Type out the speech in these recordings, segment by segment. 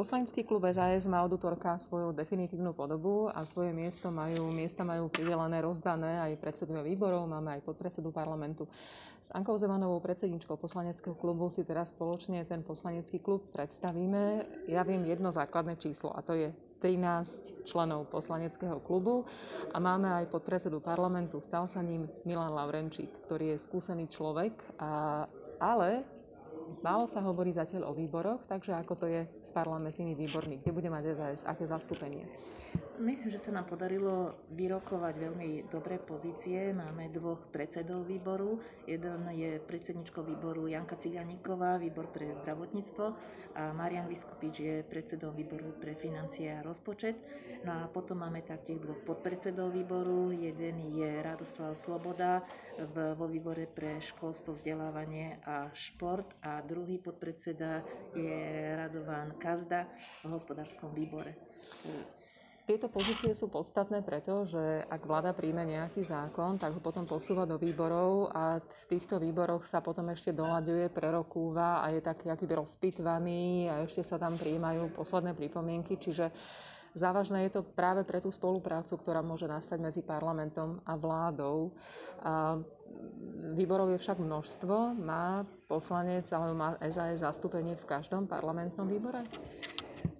Poslanecký klub SAS má od útorka svoju definitívnu podobu a svoje miesto majú, miesta majú pridelené, rozdané aj predsedovia výborov, máme aj podpredsedu parlamentu. S Ankou Zemanovou, predsedničkou poslaneckého klubu, si teraz spoločne ten poslanecký klub predstavíme. Ja viem jedno základné číslo a to je 13 členov poslaneckého klubu a máme aj podpredsedu parlamentu. Stal sa ním Milan Laurenčík, ktorý je skúsený človek, a, ale Málo sa hovorí zatiaľ o výboroch, takže ako to je s parlamentnými výbormi? Kde bude mať SAS? Aké zastúpenie? Myslím, že sa nám podarilo vyrokovať veľmi dobré pozície. Máme dvoch predsedov výboru. Jeden je predsedničkou výboru Janka Ciganíková, výbor pre zdravotníctvo a Marian Vyskupič je predsedom výboru pre financie a rozpočet. No a potom máme taktiež dvoch podpredsedov výboru. Jeden je Radoslav Sloboda vo výbore pre školstvo, vzdelávanie a šport a druhý podpredseda je Radovan Kazda v hospodárskom výbore. Tieto pozície sú podstatné preto, že ak vláda príjme nejaký zákon, tak ho potom posúva do výborov a v týchto výboroch sa potom ešte doľaďuje, prerokúva a je taký akýby rozpitvaný a ešte sa tam príjmajú posledné pripomienky, čiže závažné je to práve pre tú spoluprácu, ktorá môže nastať medzi parlamentom a vládou. A výborov je však množstvo. Má poslanec alebo má SAS zastúpenie v každom parlamentnom výbore?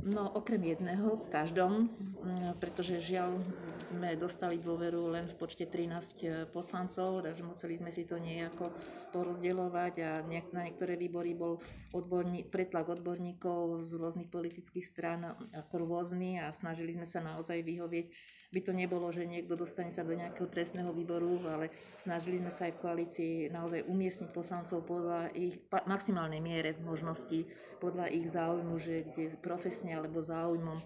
No okrem jedného v každom, mm, pretože žiaľ sme dostali dôveru len v počte 13 e, poslancov, takže museli sme si to nejako porozdeľovať a na niektoré výbory bol odborní, pretlak odborníkov z rôznych politických strán ako rôzny a snažili sme sa naozaj vyhovieť. By to nebolo, že niekto dostane sa do nejakého trestného výboru, ale snažili sme sa aj v koalícii naozaj umiestniť poslancov podľa ich maximálnej miere možností, podľa ich záujmu, že kde profesne alebo záujmom e,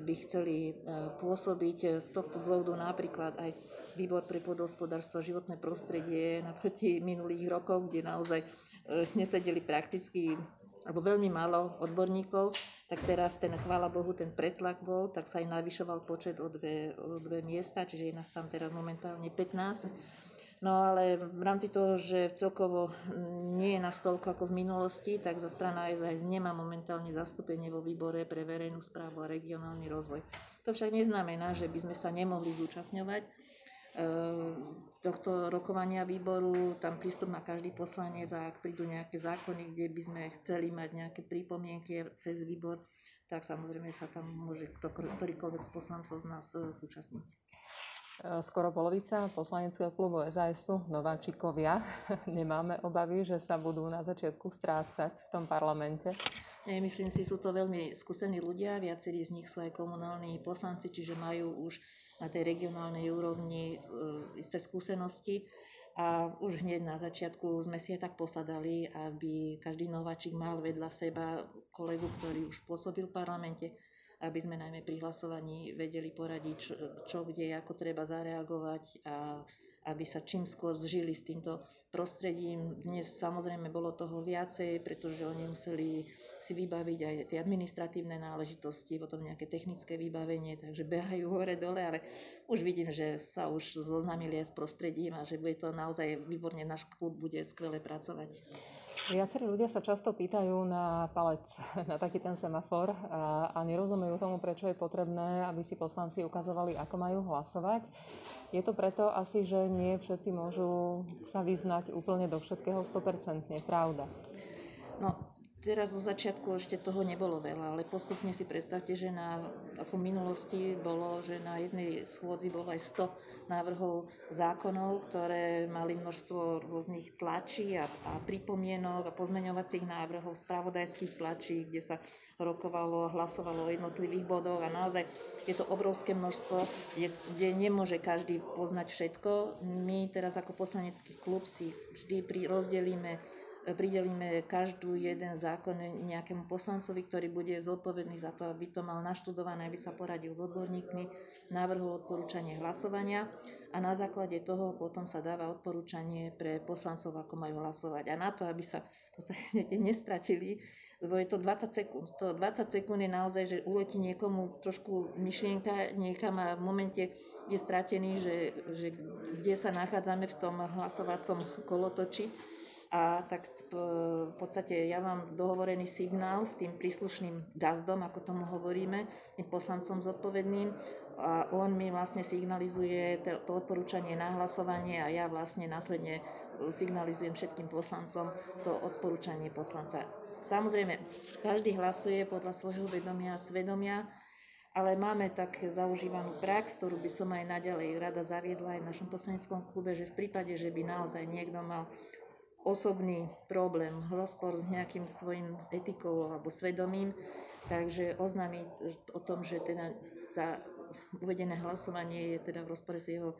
by chceli e, pôsobiť. Z tohto dôvodu napríklad aj výbor pre podhospodárstvo a životné prostredie naproti minulých rokov, kde naozaj e, nesedeli prakticky alebo veľmi málo odborníkov, tak teraz ten, chvála Bohu, ten pretlak bol, tak sa aj navyšoval počet o dve, o dve miesta, čiže je nás tam teraz momentálne 15. No ale v rámci toho, že celkovo nie je nás toľko ako v minulosti, tak za strana SAS nemá momentálne zastúpenie vo výbore pre verejnú správu a regionálny rozvoj. To však neznamená, že by sme sa nemohli zúčastňovať Ehm, tohto rokovania výboru. Tam prístup má každý poslanec a ak prídu nejaké zákony, kde by sme chceli mať nejaké prípomienky cez výbor, tak samozrejme sa tam môže kto, ktorýkoľvek z poslancov z nás e, súčasniť. E, skoro polovica poslaneckého klubu SAS sú nováčikovia. Nemáme obavy, že sa budú na začiatku strácať v tom parlamente. Nie, myslím si, sú to veľmi skúsení ľudia, viacerí z nich sú aj komunálni poslanci, čiže majú už na tej regionálnej úrovni e, isté skúsenosti. A už hneď na začiatku sme si aj tak posadali, aby každý nováčik mal vedľa seba kolegu, ktorý už pôsobil v parlamente, aby sme najmä pri hlasovaní vedeli poradiť, čo, čo kde, ako treba zareagovať a aby sa čím skôr zžili s týmto prostredím. Dnes samozrejme bolo toho viacej, pretože oni museli si vybaviť aj tie administratívne náležitosti, potom nejaké technické vybavenie, takže behajú hore-dole, ale už vidím, že sa už zoznámili aj s prostredím a že bude to naozaj výborne, náš klub bude skvele pracovať. Viacerí ľudia sa často pýtajú na palec, na taký ten semafor a, a nerozumejú tomu, prečo je potrebné, aby si poslanci ukazovali, ako majú hlasovať. Je to preto asi, že nie všetci môžu sa vyznať úplne do všetkého 100%, pravda? No, Teraz zo začiatku ešte toho nebolo veľa, ale postupne si predstavte, že na, aspoň minulosti bolo, že na jednej schôdzi bolo aj 100 návrhov zákonov, ktoré mali množstvo rôznych tlačí a, a pripomienok a pozmeňovacích návrhov, spravodajských tlačí, kde sa rokovalo, hlasovalo o jednotlivých bodoch a naozaj je to obrovské množstvo, kde, kde nemôže každý poznať všetko. My teraz ako poslanecký klub si vždy pri, rozdelíme pridelíme každú jeden zákon nejakému poslancovi, ktorý bude zodpovedný za to, aby to mal naštudované, aby sa poradil s odborníkmi, navrhol odporúčanie hlasovania a na základe toho potom sa dáva odporúčanie pre poslancov, ako majú hlasovať. A na to, aby sa nestratili, lebo je to 20 sekúnd. To 20 sekúnd je naozaj, že uletí niekomu trošku myšlienka niekam a v momente je stratený, že, že kde sa nachádzame v tom hlasovacom kolotoči a tak v podstate ja mám dohovorený signál s tým príslušným gazdom, ako tomu hovoríme, tým poslancom zodpovedným a on mi vlastne signalizuje to odporúčanie na hlasovanie a ja vlastne následne signalizujem všetkým poslancom to odporúčanie poslanca. Samozrejme, každý hlasuje podľa svojho vedomia a svedomia, ale máme tak zaužívanú prax, ktorú by som aj naďalej rada zaviedla aj v našom poslaneckom klube, že v prípade, že by naozaj niekto mal osobný problém, rozpor s nejakým svojim etikou alebo svedomím, takže oznámi o tom, že teda za uvedené hlasovanie je teda v rozpore s jeho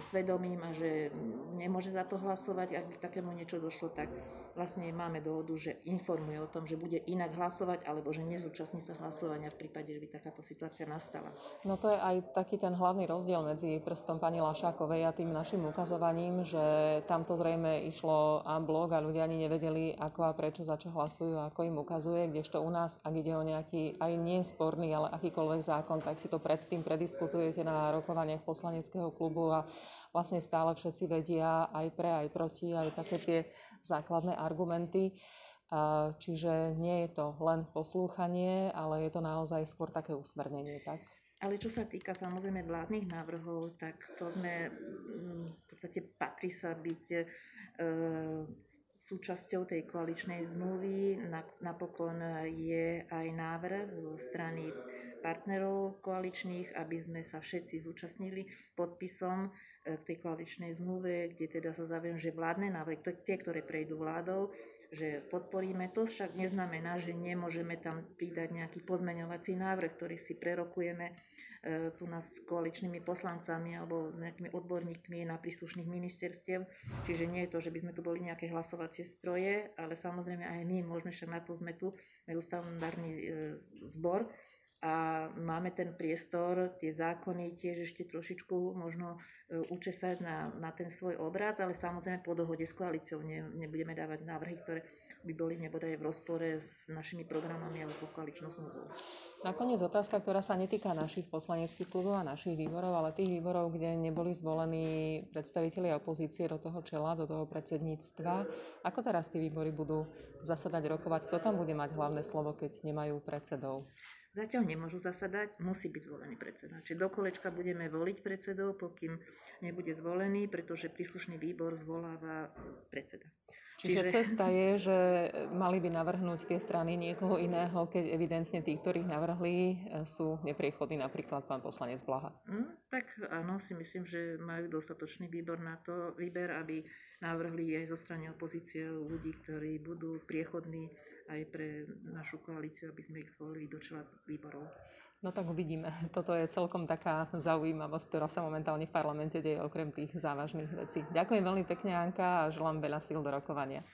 svedomím a že nemôže za to hlasovať. Ak by takému niečo došlo, tak vlastne máme dohodu, že informuje o tom, že bude inak hlasovať alebo že nezúčastní sa hlasovania v prípade, že by takáto situácia nastala. No to je aj taký ten hlavný rozdiel medzi prstom pani Lašákovej a tým našim ukazovaním, že tamto zrejme išlo a blog a ľudia ani nevedeli, ako a prečo za čo hlasujú a ako im ukazuje, kdežto u nás, ak ide o nejaký aj nie sporný, ale akýkoľvek zákon, tak si to predtým prediskutujete na rokovaniach poslaneckého klubu a vlastne stále všetci vedia aj pre, aj proti, aj také tie základné argumenty. Čiže nie je to len poslúchanie, ale je to naozaj skôr také usmernenie, tak? Ale čo sa týka samozrejme vládnych návrhov, tak to sme mm, v podstate patrí sa byť e, súčasťou tej koaličnej zmluvy. Napokon je aj návrh zo strany partnerov koaličných, aby sme sa všetci zúčastnili podpisom e, k tej koaličnej zmluve, kde teda sa zaviem, že vládne návrhy, tie, ktoré prejdú vládou, že podporíme. To však neznamená, že nemôžeme tam pridať nejaký pozmeňovací návrh, ktorý si prerokujeme e, tu nás s koaličnými poslancami alebo s nejakými odborníkmi na príslušných ministerstiev. Čiže nie je to, že by sme tu boli nejaké hlasovacie stroje, ale samozrejme aj my môžeme, však na to sme tu, ústavnodárny e, zbor, a máme ten priestor, tie zákony tiež ešte trošičku možno e, učesať na, na ten svoj obraz, ale samozrejme po dohode s koalíciou ne, nebudeme dávať návrhy, ktoré by boli nebodaj v rozpore s našimi programami alebo koaličnou zmluvou. Nakoniec otázka, ktorá sa netýka našich poslaneckých klubov a našich výborov, ale tých výborov, kde neboli zvolení predstavitelia opozície do toho čela, do toho predsedníctva. Ako teraz tie výbory budú zasadať, rokovať? Kto tam bude mať hlavné slovo, keď nemajú predsedov? Zatiaľ nemôžu zasadať, musí byť zvolený predseda. Čiže do kolečka budeme voliť predsedov, pokým nebude zvolený, pretože príslušný výbor zvoláva predseda. Čiže, Čiže cesta je, že mali by navrhnúť tie strany niekoho iného, keď evidentne tí, ktorých navrhli, sú nepriechodní, napríklad pán poslanec Blaha. Mm, tak áno, si myslím, že majú dostatočný výbor na to, výber, aby navrhli aj zo strany opozície ľudí, ktorí budú priechodní aj pre našu koalíciu, aby sme ich zvolili do čela výborov. No tak uvidíme. Toto je celkom taká zaujímavosť, ktorá sa momentálne v parlamente deje okrem tých závažných vecí. Ďakujem veľmi pekne, Anka, a želám veľa síl do rokovania.